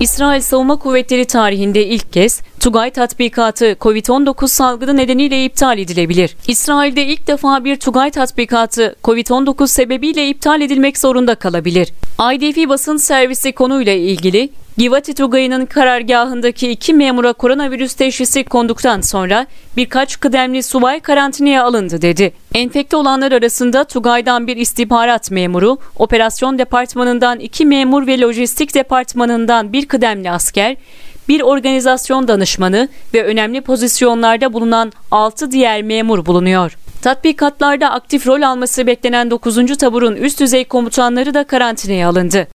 İsrail Savunma Kuvvetleri tarihinde ilk kez Tugay tatbikatı COVID-19 salgını nedeniyle iptal edilebilir. İsrail'de ilk defa bir Tugay tatbikatı COVID-19 sebebiyle iptal edilmek zorunda kalabilir. IDF basın servisi konuyla ilgili Givati Tugay'ın karargahındaki iki memura koronavirüs teşhisi konduktan sonra birkaç kıdemli subay karantinaya alındı dedi. Enfekte olanlar arasında Tugay'dan bir istihbarat memuru, operasyon departmanından iki memur ve lojistik departmanından bir kıdemli asker, bir organizasyon danışmanı ve önemli pozisyonlarda bulunan 6 diğer memur bulunuyor. Tatbikatlarda aktif rol alması beklenen 9. taburun üst düzey komutanları da karantinaya alındı.